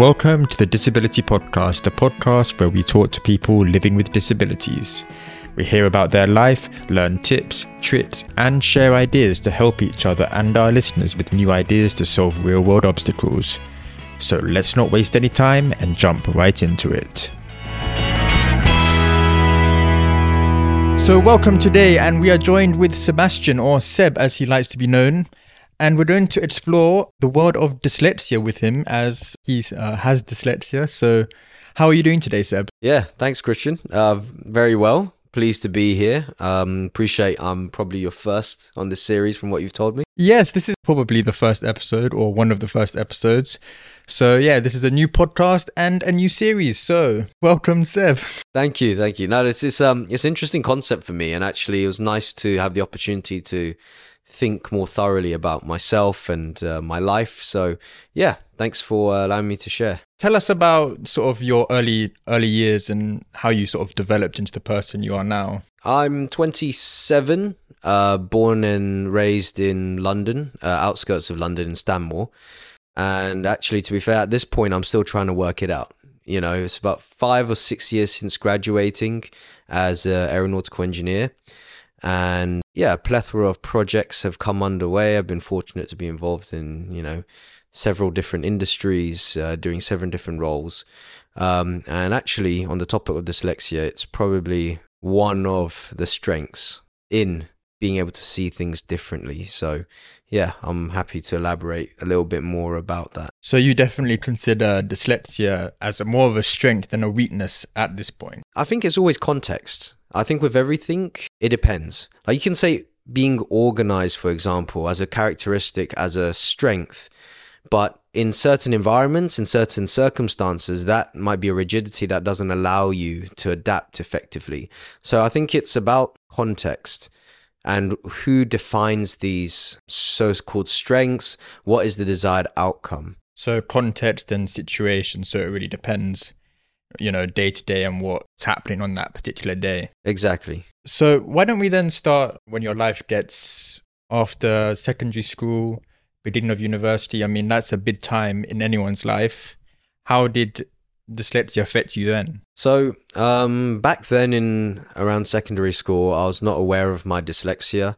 Welcome to the Disability Podcast, the podcast where we talk to people living with disabilities. We hear about their life, learn tips, tricks, and share ideas to help each other and our listeners with new ideas to solve real world obstacles. So let's not waste any time and jump right into it. So, welcome today, and we are joined with Sebastian, or Seb as he likes to be known. And we're going to explore the world of dyslexia with him as he uh, has dyslexia. So, how are you doing today, Seb? Yeah, thanks, Christian. Uh, very well. Pleased to be here. Um, appreciate I'm probably your first on this series from what you've told me. Yes, this is probably the first episode or one of the first episodes. So yeah, this is a new podcast and a new series. So welcome, Seb. Thank you, thank you. No, this is um, it's an interesting concept for me, and actually, it was nice to have the opportunity to think more thoroughly about myself and uh, my life. So yeah, thanks for uh, allowing me to share. Tell us about sort of your early early years and how you sort of developed into the person you are now. I'm 27, uh, born and raised in London, uh, outskirts of London in Stanmore. And actually, to be fair, at this point, I'm still trying to work it out. You know, it's about five or six years since graduating as an aeronautical engineer. And yeah, a plethora of projects have come underway. I've been fortunate to be involved in, you know, several different industries, uh, doing seven different roles. Um, and actually, on the topic of dyslexia, it's probably one of the strengths in being able to see things differently. So, yeah, I'm happy to elaborate a little bit more about that. So, you definitely consider dyslexia as a more of a strength than a weakness at this point? I think it's always context. I think with everything, it depends. Like you can say being organized, for example, as a characteristic, as a strength, but in certain environments, in certain circumstances, that might be a rigidity that doesn't allow you to adapt effectively. So I think it's about context and who defines these so called strengths, what is the desired outcome. So context and situation, so it really depends, you know, day to day and what's happening on that particular day. Exactly. So why don't we then start when your life gets after secondary school, beginning of university? I mean, that's a big time in anyone's life. How did dyslexia affect you then? So, um, back then in around secondary school, I was not aware of my dyslexia.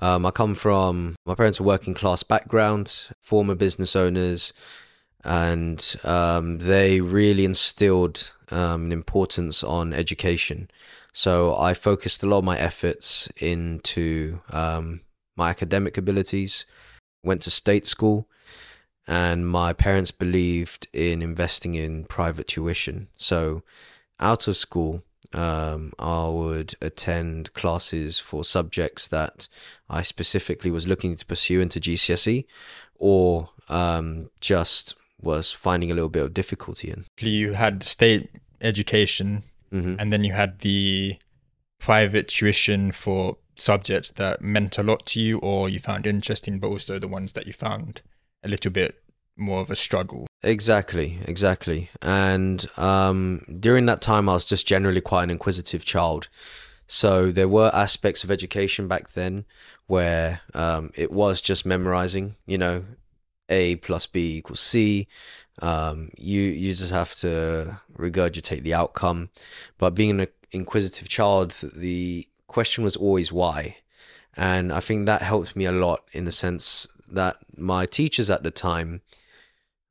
Um, I come from my parents are working class background, former business owners, and um, they really instilled um, an importance on education. So I focused a lot of my efforts into um, my academic abilities. Went to state school, and my parents believed in investing in private tuition. So, out of school, um, I would attend classes for subjects that I specifically was looking to pursue into GCSE, or um, just was finding a little bit of difficulty in. You had state education, mm-hmm. and then you had the private tuition for subjects that meant a lot to you, or you found interesting, but also the ones that you found a little bit more of a struggle. Exactly, exactly. And um, during that time, I was just generally quite an inquisitive child. So there were aspects of education back then where um, it was just memorizing, you know, A plus B equals C. Um, you you just have to regurgitate the outcome. But being an inquisitive child, the question was always why. And I think that helped me a lot in the sense that my teachers at the time,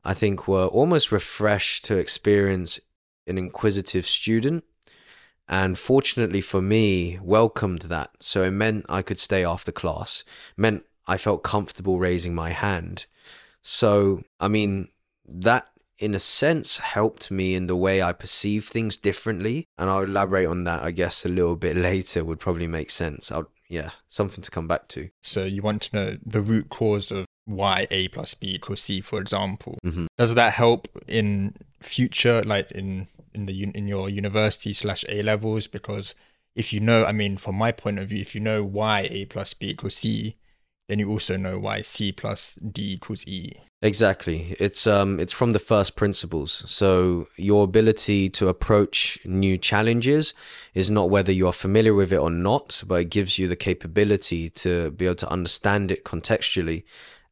I think, were almost refreshed to experience an inquisitive student. And fortunately for me, welcomed that. So it meant I could stay after class, meant I felt comfortable raising my hand. So, I mean, that in a sense helped me in the way I perceive things differently. And I'll elaborate on that, I guess, a little bit later would probably make sense. I'll, yeah, something to come back to. So you want to know the root cause of why A plus B equals C, for example. Mm-hmm. Does that help in future, like in in the in your university slash A levels? Because if you know, I mean, from my point of view, if you know why A plus B equals C, then you also know why C plus D equals E. Exactly. It's um it's from the first principles. So your ability to approach new challenges is not whether you are familiar with it or not, but it gives you the capability to be able to understand it contextually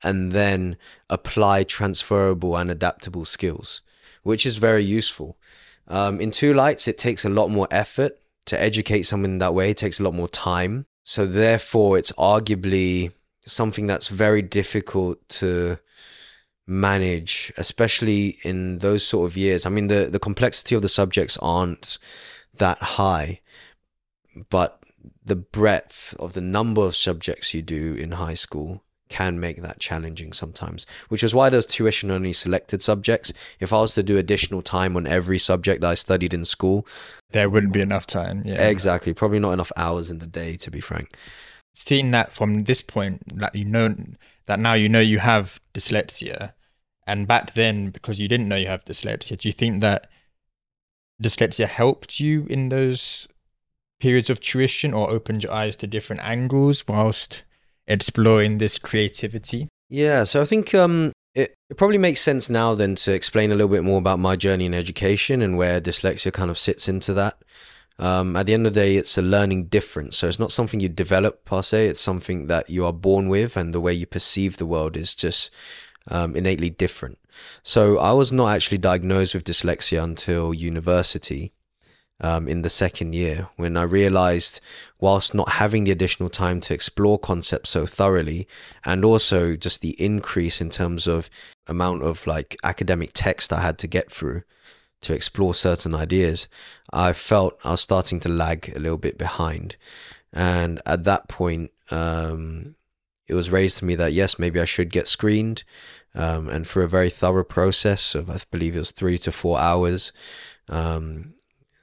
and then apply transferable and adaptable skills. which is very useful. Um, in two lights, it takes a lot more effort to educate someone that way. It takes a lot more time. So therefore, it's arguably something that's very difficult to manage, especially in those sort of years. I mean, the, the complexity of the subjects aren't that high, but the breadth of the number of subjects you do in high school can make that challenging sometimes, which is why there's tuition only selected subjects. If I was to do additional time on every subject that I studied in school, there wouldn't be enough time. Yeah, exactly. Probably not enough hours in the day, to be frank. Seeing that from this point, that you know that now you know you have dyslexia, and back then because you didn't know you have dyslexia, do you think that dyslexia helped you in those periods of tuition or opened your eyes to different angles whilst exploring this creativity? Yeah, so I think um, it, it probably makes sense now then to explain a little bit more about my journey in education and where dyslexia kind of sits into that. Um, at the end of the day, it's a learning difference. So it's not something you develop per se, it's something that you are born with, and the way you perceive the world is just um, innately different. So I was not actually diagnosed with dyslexia until university um, in the second year when I realized, whilst not having the additional time to explore concepts so thoroughly, and also just the increase in terms of amount of like academic text I had to get through to explore certain ideas, I felt I was starting to lag a little bit behind. And at that point, um, it was raised to me that yes, maybe I should get screened. Um, and through a very thorough process of, I believe it was three to four hours, um,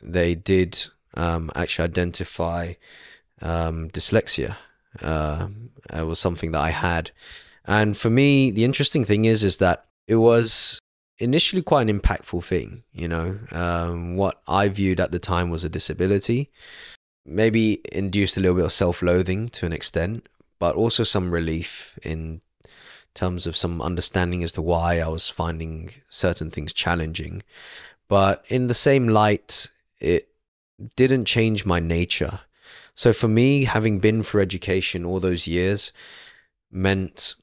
they did um, actually identify um, dyslexia. Uh, it was something that I had, and for me, the interesting thing is, is that it was initially quite an impactful thing. You know, um, what I viewed at the time was a disability, maybe induced a little bit of self-loathing to an extent, but also some relief in terms of some understanding as to why I was finding certain things challenging. But in the same light, it didn't change my nature. So for me, having been for education all those years meant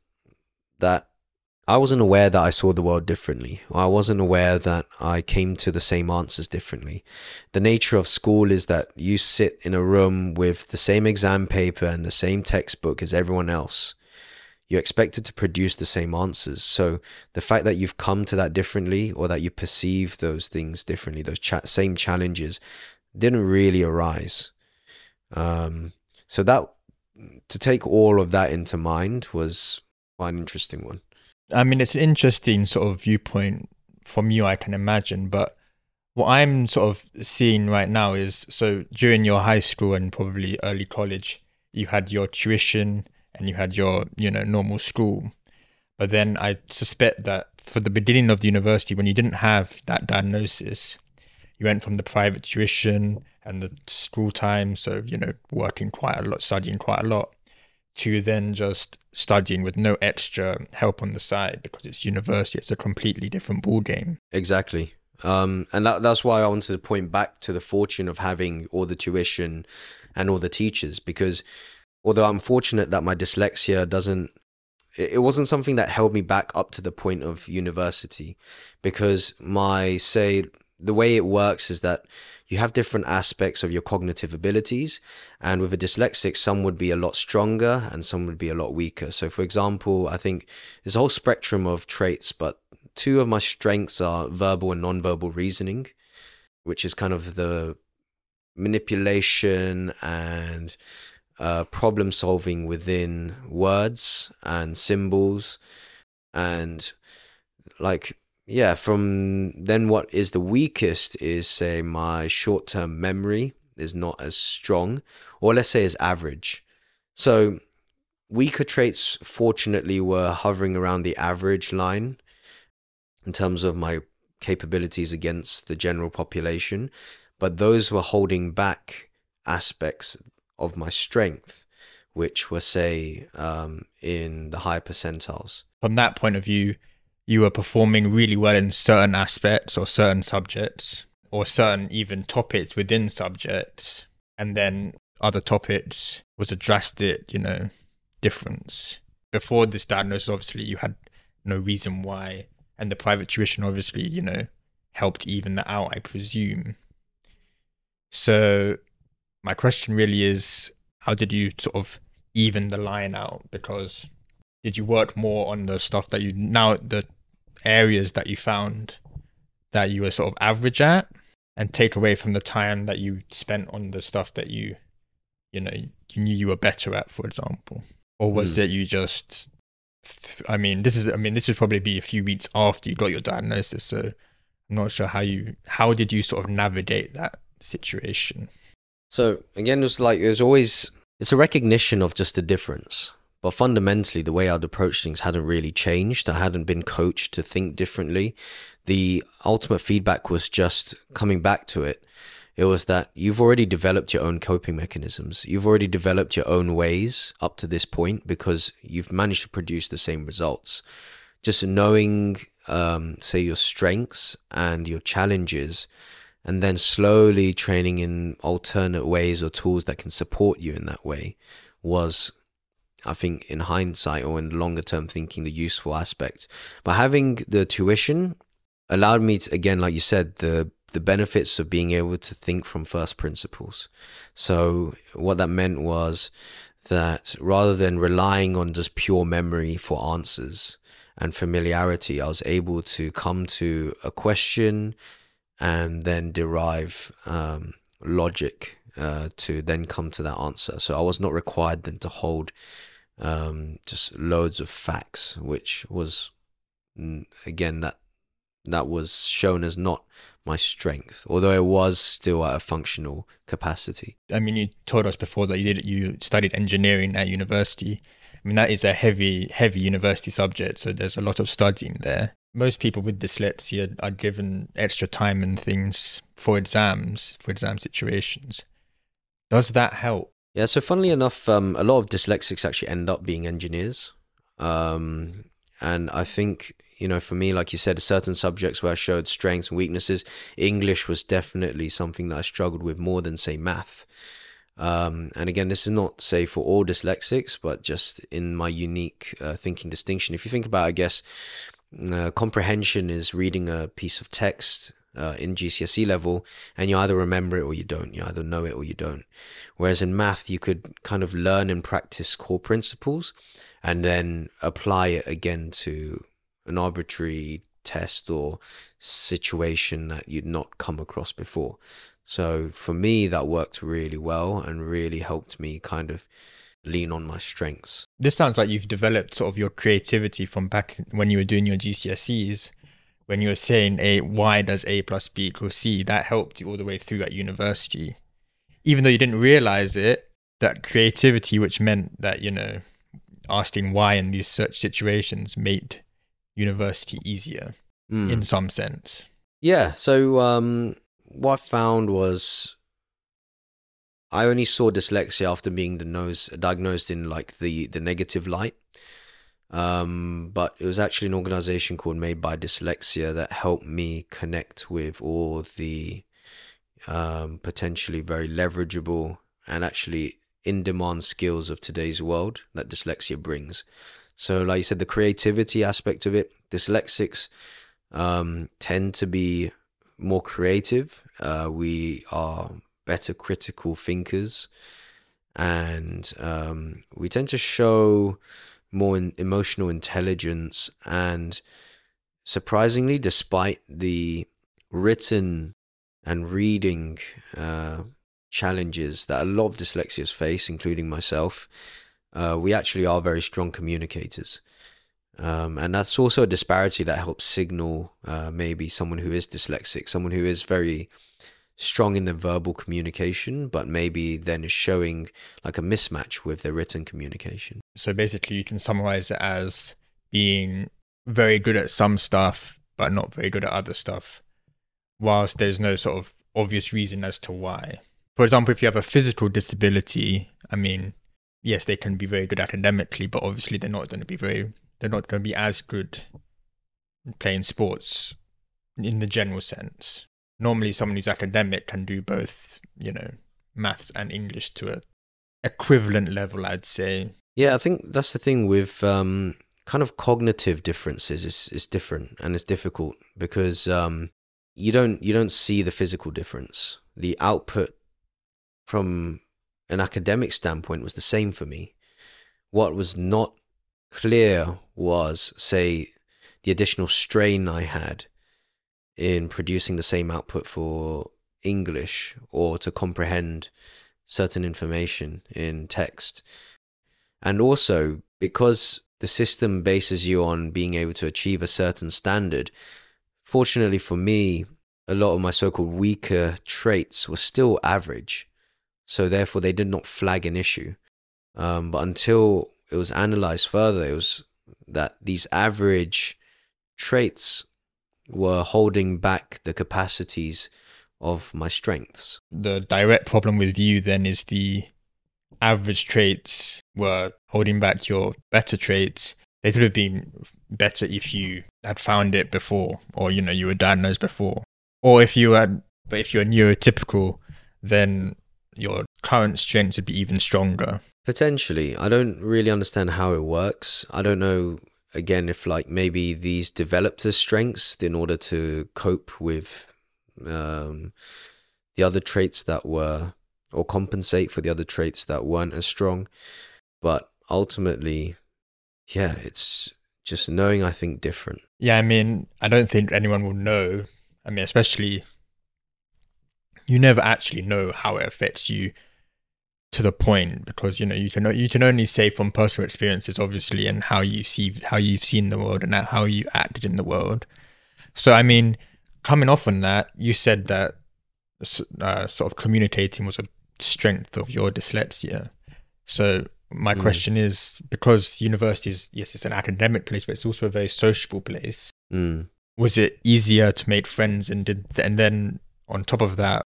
that I wasn't aware that I saw the world differently. I wasn't aware that I came to the same answers differently. The nature of school is that you sit in a room with the same exam paper and the same textbook as everyone else. You're expected to produce the same answers. So the fact that you've come to that differently or that you perceive those things differently, those cha- same challenges, didn't really arise. Um, so that to take all of that into mind was quite an interesting one. I mean, it's an interesting sort of viewpoint from you, I can imagine. But what I'm sort of seeing right now is so during your high school and probably early college, you had your tuition and you had your you know normal school but then i suspect that for the beginning of the university when you didn't have that diagnosis you went from the private tuition and the school time so you know working quite a lot studying quite a lot to then just studying with no extra help on the side because it's university it's a completely different ball game exactly. Um, and that, that's why i wanted to point back to the fortune of having all the tuition and all the teachers because although I'm fortunate that my dyslexia doesn't it wasn't something that held me back up to the point of university because my say the way it works is that you have different aspects of your cognitive abilities and with a dyslexic some would be a lot stronger and some would be a lot weaker. So for example i think there's a whole spectrum of traits but two of my strengths are verbal and nonverbal reasoning which is kind of the manipulation and uh, problem solving within words and symbols. And like yeah from then what is the weakest is say my short-term memory is not as strong or let's say is average so weaker traits fortunately were hovering around the average line in terms of my capabilities against the general population but those were holding back aspects of my strength, which were, say, um, in the high percentiles. From that point of view, you were performing really well in certain aspects or certain subjects or certain even topics within subjects. And then other topics was a drastic, you know, difference. Before this diagnosis, obviously, you had no reason why. And the private tuition, obviously, you know, helped even that out, I presume. So my question really is how did you sort of even the line out? Because did you work more on the stuff that you now the areas that you found that you were sort of average at and take away from the time that you spent on the stuff that you you know you knew you were better at for example? Or was mm. it you just i mean this is i mean this would probably be a few weeks after you got your diagnosis so i'm not sure how you how did you sort of navigate that situation? So again it's like there's always it's a recognition of just the difference but fundamentally the way i'd approach things hadn't really changed i hadn't been coached to think differently the ultimate feedback was just coming back to it it was that you've already developed your own coping mechanisms. You've already developed your own ways up to this point because you've managed to produce the same results. Just knowing, um, say, your strengths and your challenges, and then slowly training in alternate ways or tools that can support you in that way was I think in hindsight or in longer term thinking, the useful aspect. But having the tuition allowed me to, again, like you said, the the benefits of being able to think from first principles. So, what that meant was that rather than relying on just pure memory for answers and familiarity, I was able to come to a question and then derive um, logic uh, to then come to that answer. So, I was not required then to hold um, just loads of facts, which was again that that was shown as not my strength, although it was still at a functional capacity. I mean, you told us before that you did you studied engineering at university. I mean, that is a heavy, heavy university subject, so there's a lot of studying there. Most people with dyslexia are given extra time and things for exams, for exam situations. Does that help? Yeah, so funnily enough, um, a lot of dyslexics actually end up being engineers. Um, and I think you know, for me, like you said, certain subjects where I showed strengths and weaknesses, English was definitely something that I struggled with more than, say, math. Um, and again, this is not, say, for all dyslexics, but just in my unique uh, thinking distinction. If you think about, I guess, uh, comprehension is reading a piece of text uh, in GCSE level, and you either remember it or you don't. You either know it or you don't. Whereas in math, you could kind of learn and practice core principles and then apply it again to an arbitrary test or situation that you'd not come across before. So for me, that worked really well and really helped me kind of lean on my strengths. This sounds like you've developed sort of your creativity from back when you were doing your GCSEs. When you were saying a why does A plus B equal C, that helped you all the way through at university. Even though you didn't realize it, that creativity, which meant that, you know, asking why in these such situations made university easier mm. in some sense. Yeah. So um, what I found was I only saw dyslexia after being diagnosed, diagnosed in like the the negative light. Um, but it was actually an organization called Made by Dyslexia that helped me connect with all the um, potentially very leverageable and actually in demand skills of today's world that dyslexia brings. So, like you said, the creativity aspect of it, dyslexics um, tend to be more creative. Uh, we are better critical thinkers, and um, we tend to show more in emotional intelligence. And surprisingly, despite the written and reading uh, challenges that a lot of dyslexics face, including myself, uh, we actually are very strong communicators. Um, and that's also a disparity that helps signal uh, maybe someone who is dyslexic, someone who is very strong in the verbal communication, but maybe then showing like a mismatch with their written communication. So basically, you can summarize it as being very good at some stuff, but not very good at other stuff, whilst there's no sort of obvious reason as to why. For example, if you have a physical disability, I mean, yes, they can be very good academically, but obviously they're not going to be very, they're not going to be as good playing sports in the general sense. Normally, someone who's academic can do both, you know, maths and English to a equivalent level, I'd say. Yeah, I think that's the thing with um, kind of cognitive differences is is different and it's difficult because um, you don't you don't see the physical difference. The output from an academic standpoint was the same for me. What was not clear was, say, the additional strain I had in producing the same output for English or to comprehend certain information in text. And also, because the system bases you on being able to achieve a certain standard, fortunately for me, a lot of my so called weaker traits were still average. So, therefore, they did not flag an issue. Um, but until it was analyzed further, it was that these average traits were holding back the capacities of my strengths. The direct problem with you then is the average traits were holding back your better traits. They could have been better if you had found it before, or you know, you were diagnosed before. Or if you had but if you're neurotypical, then your current strengths would be even stronger. Potentially. I don't really understand how it works. I don't know again if like maybe these developed as strengths in order to cope with um, the other traits that were or compensate for the other traits that weren't as strong. But ultimately yeah it's just knowing i think different. Yeah i mean i don't think anyone will know. I mean especially you never actually know how it affects you to the point because you know you can you can only say from personal experiences obviously and how you see how you've seen the world and how you acted in the world so i mean coming off on that you said that uh, sort of communicating was a strength of your dyslexia so my mm. question is because universities yes it's an academic place but it's also a very sociable place mm. was it easier to make friends and did and then on top of that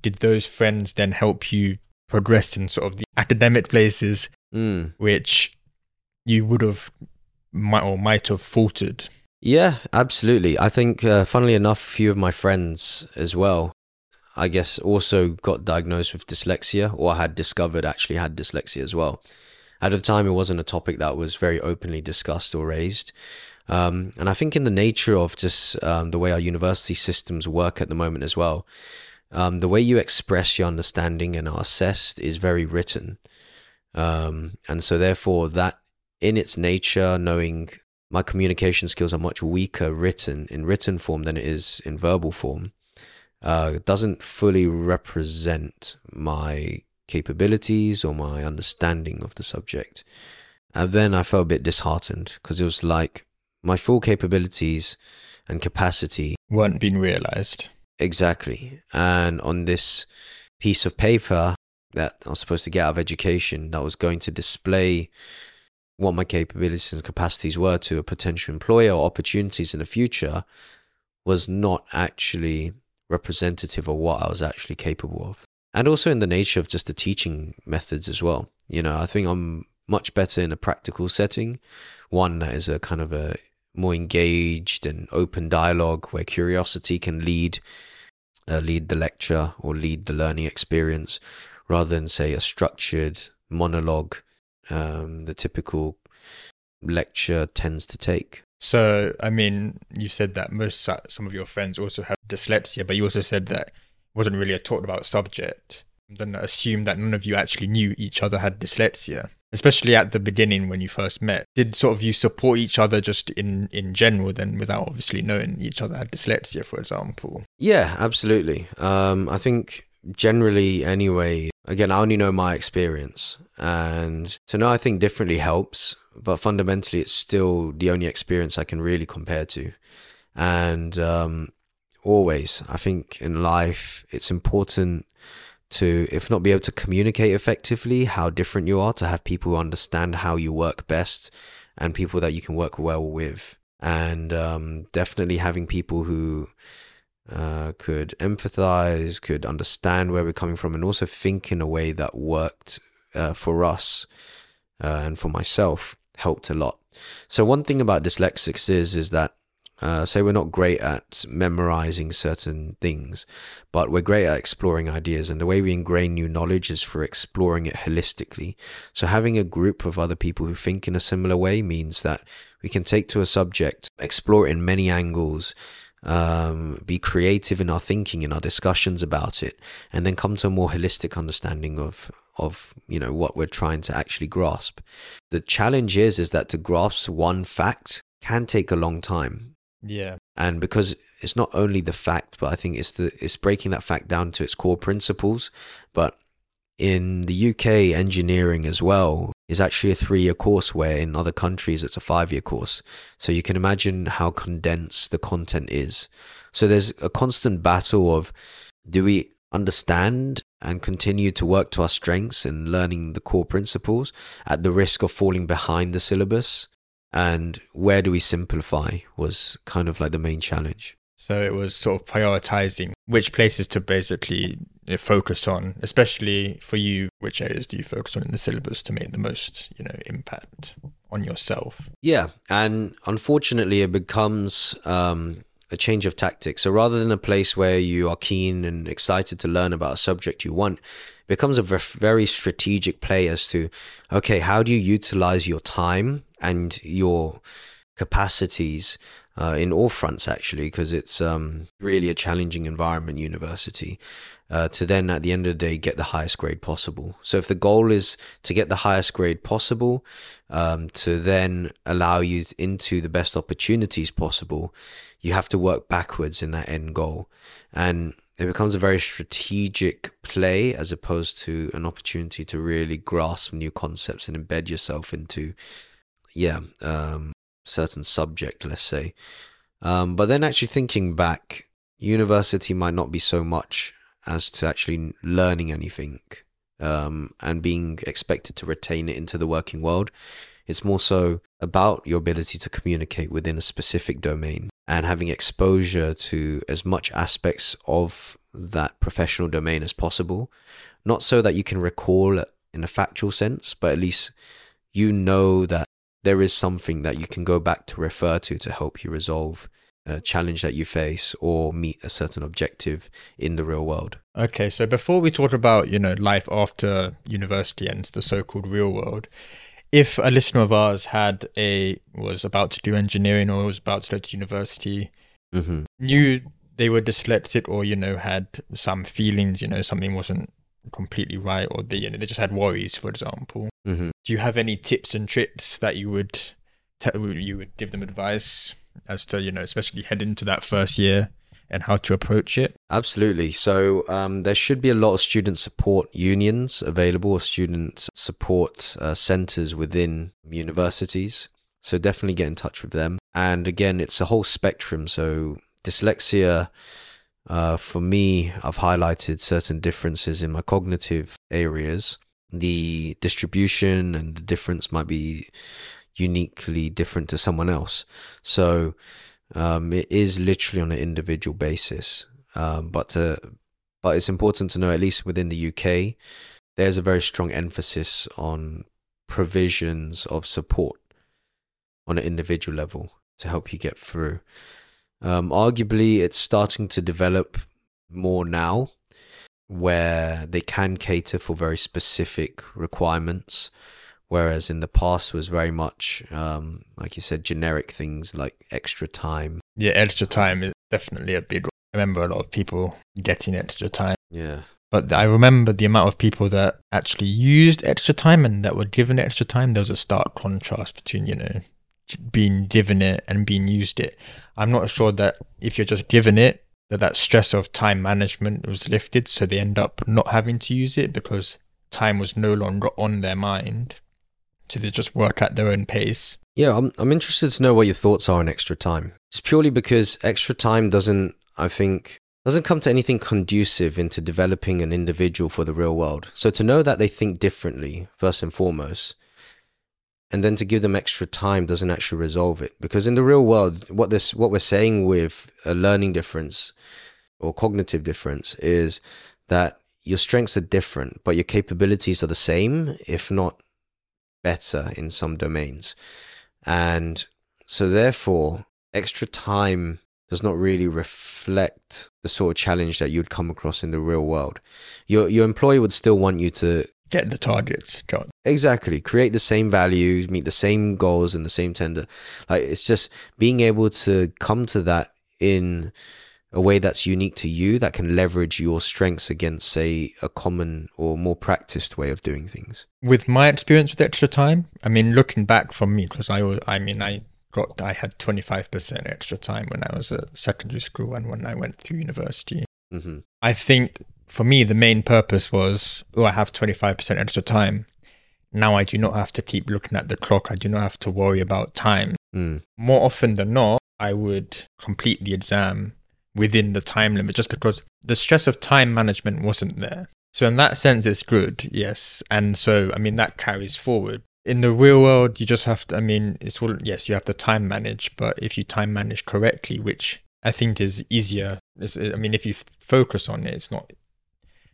did those friends then help you progress in sort of the academic places, mm. which you would have might or might have faltered. Yeah, absolutely. I think, uh, funnily enough, a few of my friends as well, I guess, also got diagnosed with dyslexia or had discovered actually had dyslexia as well. At the time, it wasn't a topic that was very openly discussed or raised. Um, and I think, in the nature of just um, the way our university systems work at the moment as well, um, the way you express your understanding and are assessed is very written. Um, and so, therefore, that in its nature, knowing my communication skills are much weaker written in written form than it is in verbal form, uh, doesn't fully represent my capabilities or my understanding of the subject. And then I felt a bit disheartened because it was like my full capabilities and capacity weren't being realized. Exactly. And on this piece of paper that I was supposed to get out of education, that was going to display what my capabilities and capacities were to a potential employer or opportunities in the future, was not actually representative of what I was actually capable of. And also in the nature of just the teaching methods as well. You know, I think I'm much better in a practical setting, one that is a kind of a more engaged and open dialogue where curiosity can lead uh, lead the lecture or lead the learning experience rather than say a structured monologue um, the typical lecture tends to take. So i mean you said that most some of your friends also have dyslexia but you also said that wasn't really a talked about subject then assume that none of you actually knew each other had dyslexia especially at the beginning when you first met. Did sort of you support each other just in in general then without obviously knowing each other had dyslexia for example? Yeah absolutely. Um, i think generally anyway again i only know my experience and so now i think differently helps but fundamentally it's still the only experience i can really compare to. And um, always i think in life it's important to, if not be able to communicate effectively how different you are, to have people who understand how you work best and people that you can work well with. And um, definitely having people who uh, could empathize, could understand where we're coming from, and also think in a way that worked uh, for us uh, and for myself helped a lot. So one thing about dyslexics is is that uh, say we're not great at memorizing certain things, but we're great at exploring ideas. And the way we ingrain new knowledge is for exploring it holistically. So having a group of other people who think in a similar way means that we can take to a subject, explore it in many angles, um, be creative in our thinking, in our discussions about it, and then come to a more holistic understanding of of you know what we're trying to actually grasp. The challenge is is that to grasp one fact can take a long time. Yeah. And because it's not only the fact, but I think it's the it's breaking that fact down to its core principles. But in the UK, engineering as well is actually a three year course, where in other countries it's a five year course. So you can imagine how condensed the content is. So there's a constant battle of do we understand and continue to work to our strengths in learning the core principles at the risk of falling behind the syllabus? And where do we simplify was kind of like the main challenge. So it was sort of prioritizing which places to basically focus on, especially for you. Which areas do you focus on in the syllabus to make the most, you know, impact on yourself? Yeah, and unfortunately, it becomes um, a change of tactics. So rather than a place where you are keen and excited to learn about a subject you want, it becomes a very strategic play as to, okay, how do you utilize your time and your capacities uh, in all fronts actually because it's um, really a challenging environment university uh, to then at the end of the day get the highest grade possible. So if the goal is to get the highest grade possible um, to then allow you into the best opportunities possible you have to work backwards in that end goal. And it becomes a very strategic play as opposed to an opportunity to really grasp new concepts and embed yourself into yeah um, certain subject, let's say. Um, but then actually thinking back, university might not be so much as to actually learning anything um, and being expected to retain it into the working world. It's more so about your ability to communicate within a specific domain and having exposure to as much aspects of that professional domain as possible. Not so that you can recall in a factual sense, but at least you know that there is something that you can go back to refer to to help you resolve a challenge that you face or meet a certain objective in the real world. Okay, so before we talk about, you know, life after university ends, the so-called real world, if a listener of ours had a was about to do engineering or was about to go to university, mm-hmm. knew they were dyslexic or you know had some feelings, you know, something wasn't completely right or they you know, they just had worries, for example. Mm-hmm. Do you have any tips and tricks that you would tell you would give them advice as to you know especially head into that first year and how to approach it? Absolutely. So um, there should be a lot of student support unions available, or student support uh, centers within universities. So definitely get in touch with them. And again, it's a whole spectrum. So dyslexia uh, for me, I've highlighted certain differences in my cognitive areas. The distribution and the difference might be uniquely different to someone else. So um, it is literally on an individual basis. Um, but to, but it's important to know, at least within the UK, there's a very strong emphasis on provisions of support on an individual level to help you get through. Um, arguably, it's starting to develop more now where they can cater for very specific requirements whereas in the past was very much um, like you said generic things like extra time. Yeah extra time is definitely a big i remember a lot of people getting extra time. Yeah. But i remember the amount of people that actually used extra time and that were given extra time. There was a stark contrast between you know being given it and being used it. I'm not sure that if you're just given it, that that stress of time management was lifted, so they end up not having to use it because time was no longer on their mind. So they just work at their own pace. Yeah, I'm I'm interested to know what your thoughts are on extra time. It's purely because extra time doesn't, I think, doesn't come to anything conducive into developing an individual for the real world. So to know that they think differently, first and foremost, and then to give them extra time doesn't actually resolve it. Because in the real world what this what we're saying with a learning difference or cognitive difference is that your strengths are different but your capabilities are the same if not better in some domains. And so therefore extra time does not really reflect the sort of challenge that you'd come across in the real world. Your your employer would still want you to get the targets, John. Exactly. Create the same values, meet the same goals and the same tender. Like it's just being able to come to that in a way that's unique to you that can leverage your strengths against, say, a common or more practiced way of doing things? With my experience with extra time, I mean, looking back from me, because I, I mean, I got, I had 25% extra time when I was at secondary school and when I went through university. Mm-hmm. I think for me, the main purpose was, oh, I have 25% extra time. Now I do not have to keep looking at the clock. I do not have to worry about time. Mm. More often than not, I would complete the exam within the time limit just because the stress of time management wasn't there. So in that sense, it's good, yes. And so, I mean, that carries forward. In the real world, you just have to, I mean, it's all, yes, you have to time manage, but if you time manage correctly, which I think is easier, I mean, if you focus on it, it's not,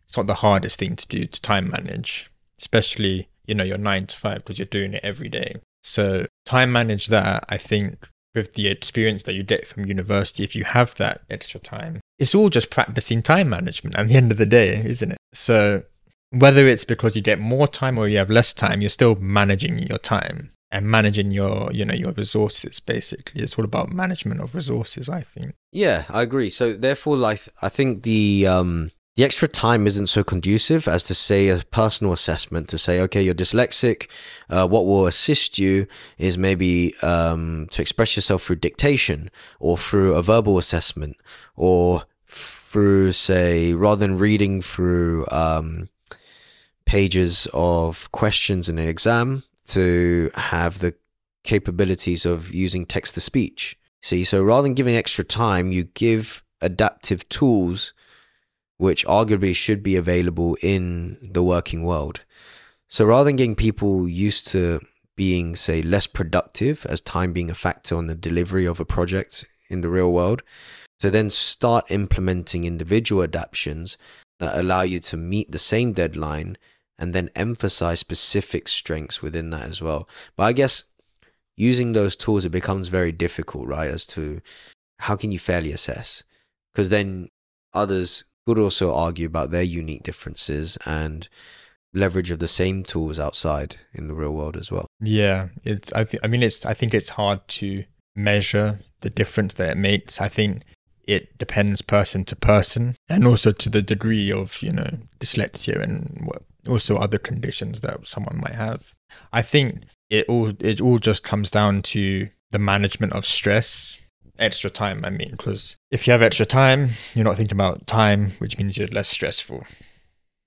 it's not the hardest thing to do to time manage, especially, you know, you're nine to five because you're doing it every day. So time manage that, I think with the experience that you get from university, if you have that extra time, it's all just practicing time management at the end of the day, isn't it? So whether it's because you get more time or you have less time, you're still managing your time and managing your, you know, your resources. Basically, it's all about management of resources. I think. Yeah, I agree. So therefore, like, I think the um the extra time isn't so conducive as to say a personal assessment to say okay you're dyslexic. Uh, what will assist you is maybe um, to express yourself through dictation or through a verbal assessment or through say rather than reading through um, pages of questions in an exam to have the capabilities of using text to speech. See so rather than giving extra time you give adaptive tools which arguably should be available in the working world. So rather than getting people used to being, say, less productive as time being a factor on the delivery of a project in the real world, to then start implementing individual adaptations that allow you to meet the same deadline and then emphasize specific strengths within that as well. But I guess using those tools, it becomes very difficult, right? As to how can you fairly assess? Because then others would also argue about their unique differences and leverage of the same tools outside in the real world as well. Yeah, it's I th- I mean it's I think it's hard to measure the difference that it makes. I think it depends person to person and also to the degree of, you know, dyslexia and also other conditions that someone might have. I think it all it all just comes down to the management of stress extra time, I mean, because if you have extra time, you're not thinking about time, which means you're less stressful.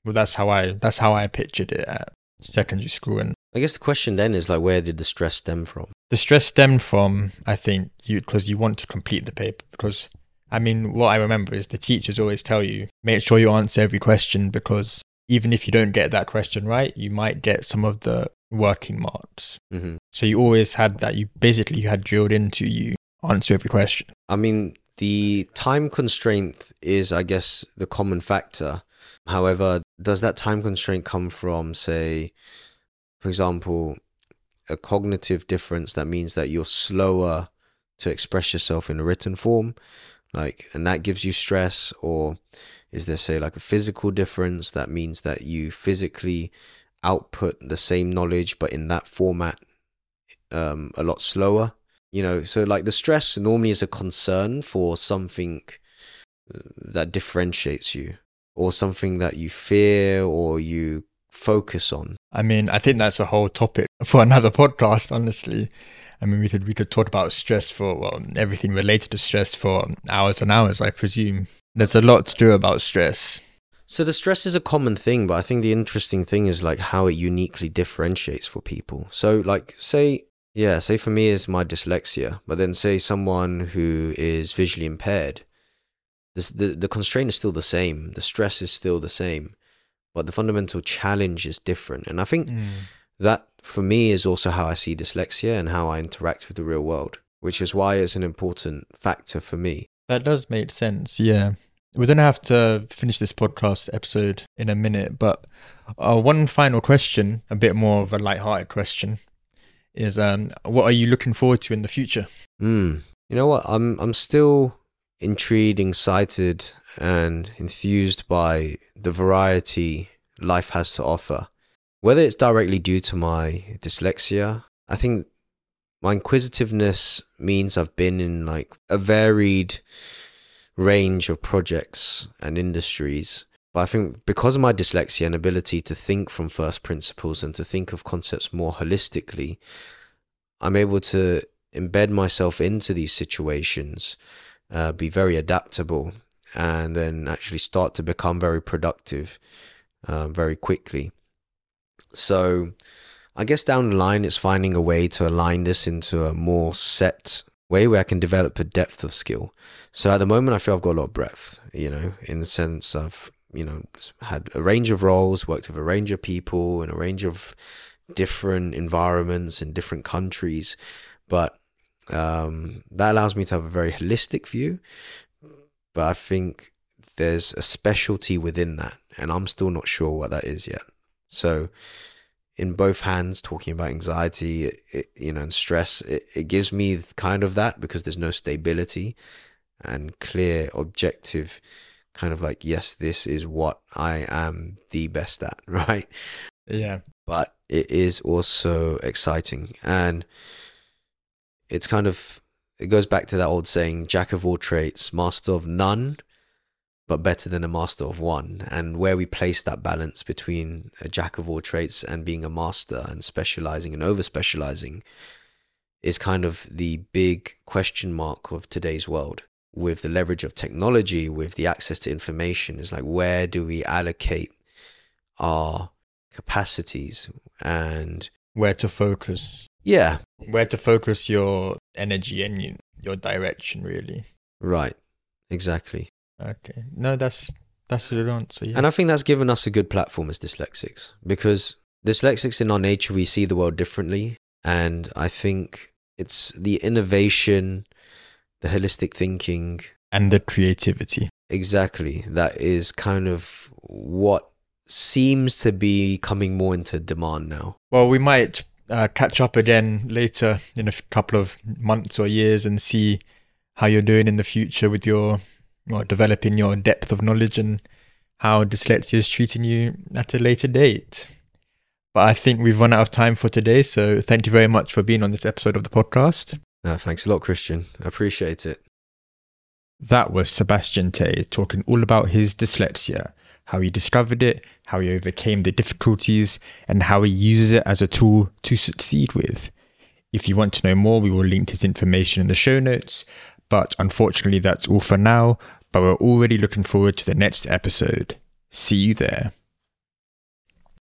Well, that's how I that's how I pictured it at secondary school. And I guess the question then is like, where did the stress stem from? The stress stemmed from, I think, you because you want to complete the paper. Because I mean, what I remember is the teachers always tell you make sure you answer every question because even if you don't get that question right, you might get some of the working marks. Mm-hmm. So you always had that. You basically you had drilled into you answer every question. I mean, the time constraint is, I guess, the common factor. However, does that time constraint come from, say, for example, a cognitive difference that means that you're slower to express yourself in a written form, like, and that gives you stress, or is there, say, like a physical difference that means that you physically output the same knowledge but in that format um, a lot slower? You know so like the stress normally is a concern for something uh, that differentiates you or something that you fear or you focus on. I mean i think that's a whole topic for another podcast honestly. I mean we could we could talk about stress for well everything related to stress for hours and hours i presume. There's a lot to do about stress. So the stress is a common thing but i think the interesting thing is like how it uniquely differentiates for people. So like say yeah, say for me is my dyslexia, but then say someone who is visually impaired, this, the the constraint is still the same, the stress is still the same, but the fundamental challenge is different. And I think mm. that for me is also how I see dyslexia and how I interact with the real world, which is why it's an important factor for me. That does make sense. Yeah. We're going to have to finish this podcast episode in a minute, but uh, one final question, a bit more of a light-hearted question is um, what are you looking forward to in the future? Mm. You know what? I'm I'm still intrigued, excited, and enthused by the variety life has to offer. Whether it's directly due to my dyslexia, I think my inquisitiveness means I've been in like a varied range of projects and industries. But I think because of my dyslexia and ability to think from first principles and to think of concepts more holistically, I'm able to embed myself into these situations, uh, be very adaptable, and then actually start to become very productive uh, very quickly. So, I guess down the line, it's finding a way to align this into a more set way where I can develop a depth of skill. So at the moment, I feel I've got a lot of breadth, you know, in the sense I've, you know, had a range of roles, worked with a range of people in a range of different environments in different countries. But um, that allows me to have a very holistic view. But I think there's a specialty within that, and I'm still not sure what that is yet. So, in both hands, talking about anxiety, it, you know, and stress, it, it gives me kind of that because there's no stability and clear, objective, kind of like, yes, this is what I am the best at, right? Yeah. But it is also exciting and it's kind of it goes back to that old saying jack of all trades master of none but better than a master of one and where we place that balance between a jack of all trades and being a master and specializing and over specializing is kind of the big question mark of today's world with the leverage of technology with the access to information is like where do we allocate our capacities and where to focus. Yeah. Where to focus your energy and your direction, really. Right. Exactly. Okay. No, that's that's a good answer. Yeah. And I think that's given us a good platform as dyslexics because dyslexics in our nature we see the world differently, and I think it's the innovation, the holistic thinking, and the creativity. Exactly. That is kind of what seems to be coming more into demand now. Well, we might uh, catch up again later in a couple of months or years and see how you're doing in the future with your well, developing your depth of knowledge and how dyslexia is treating you at a later date. But I think we've run out of time for today. So thank you very much for being on this episode of the podcast. No, thanks a lot, Christian. I appreciate it. That was Sebastian Teh talking all about his dyslexia how he discovered it, how he overcame the difficulties, and how he uses it as a tool to succeed with. If you want to know more, we will link his information in the show notes. But unfortunately, that's all for now. But we're already looking forward to the next episode. See you there.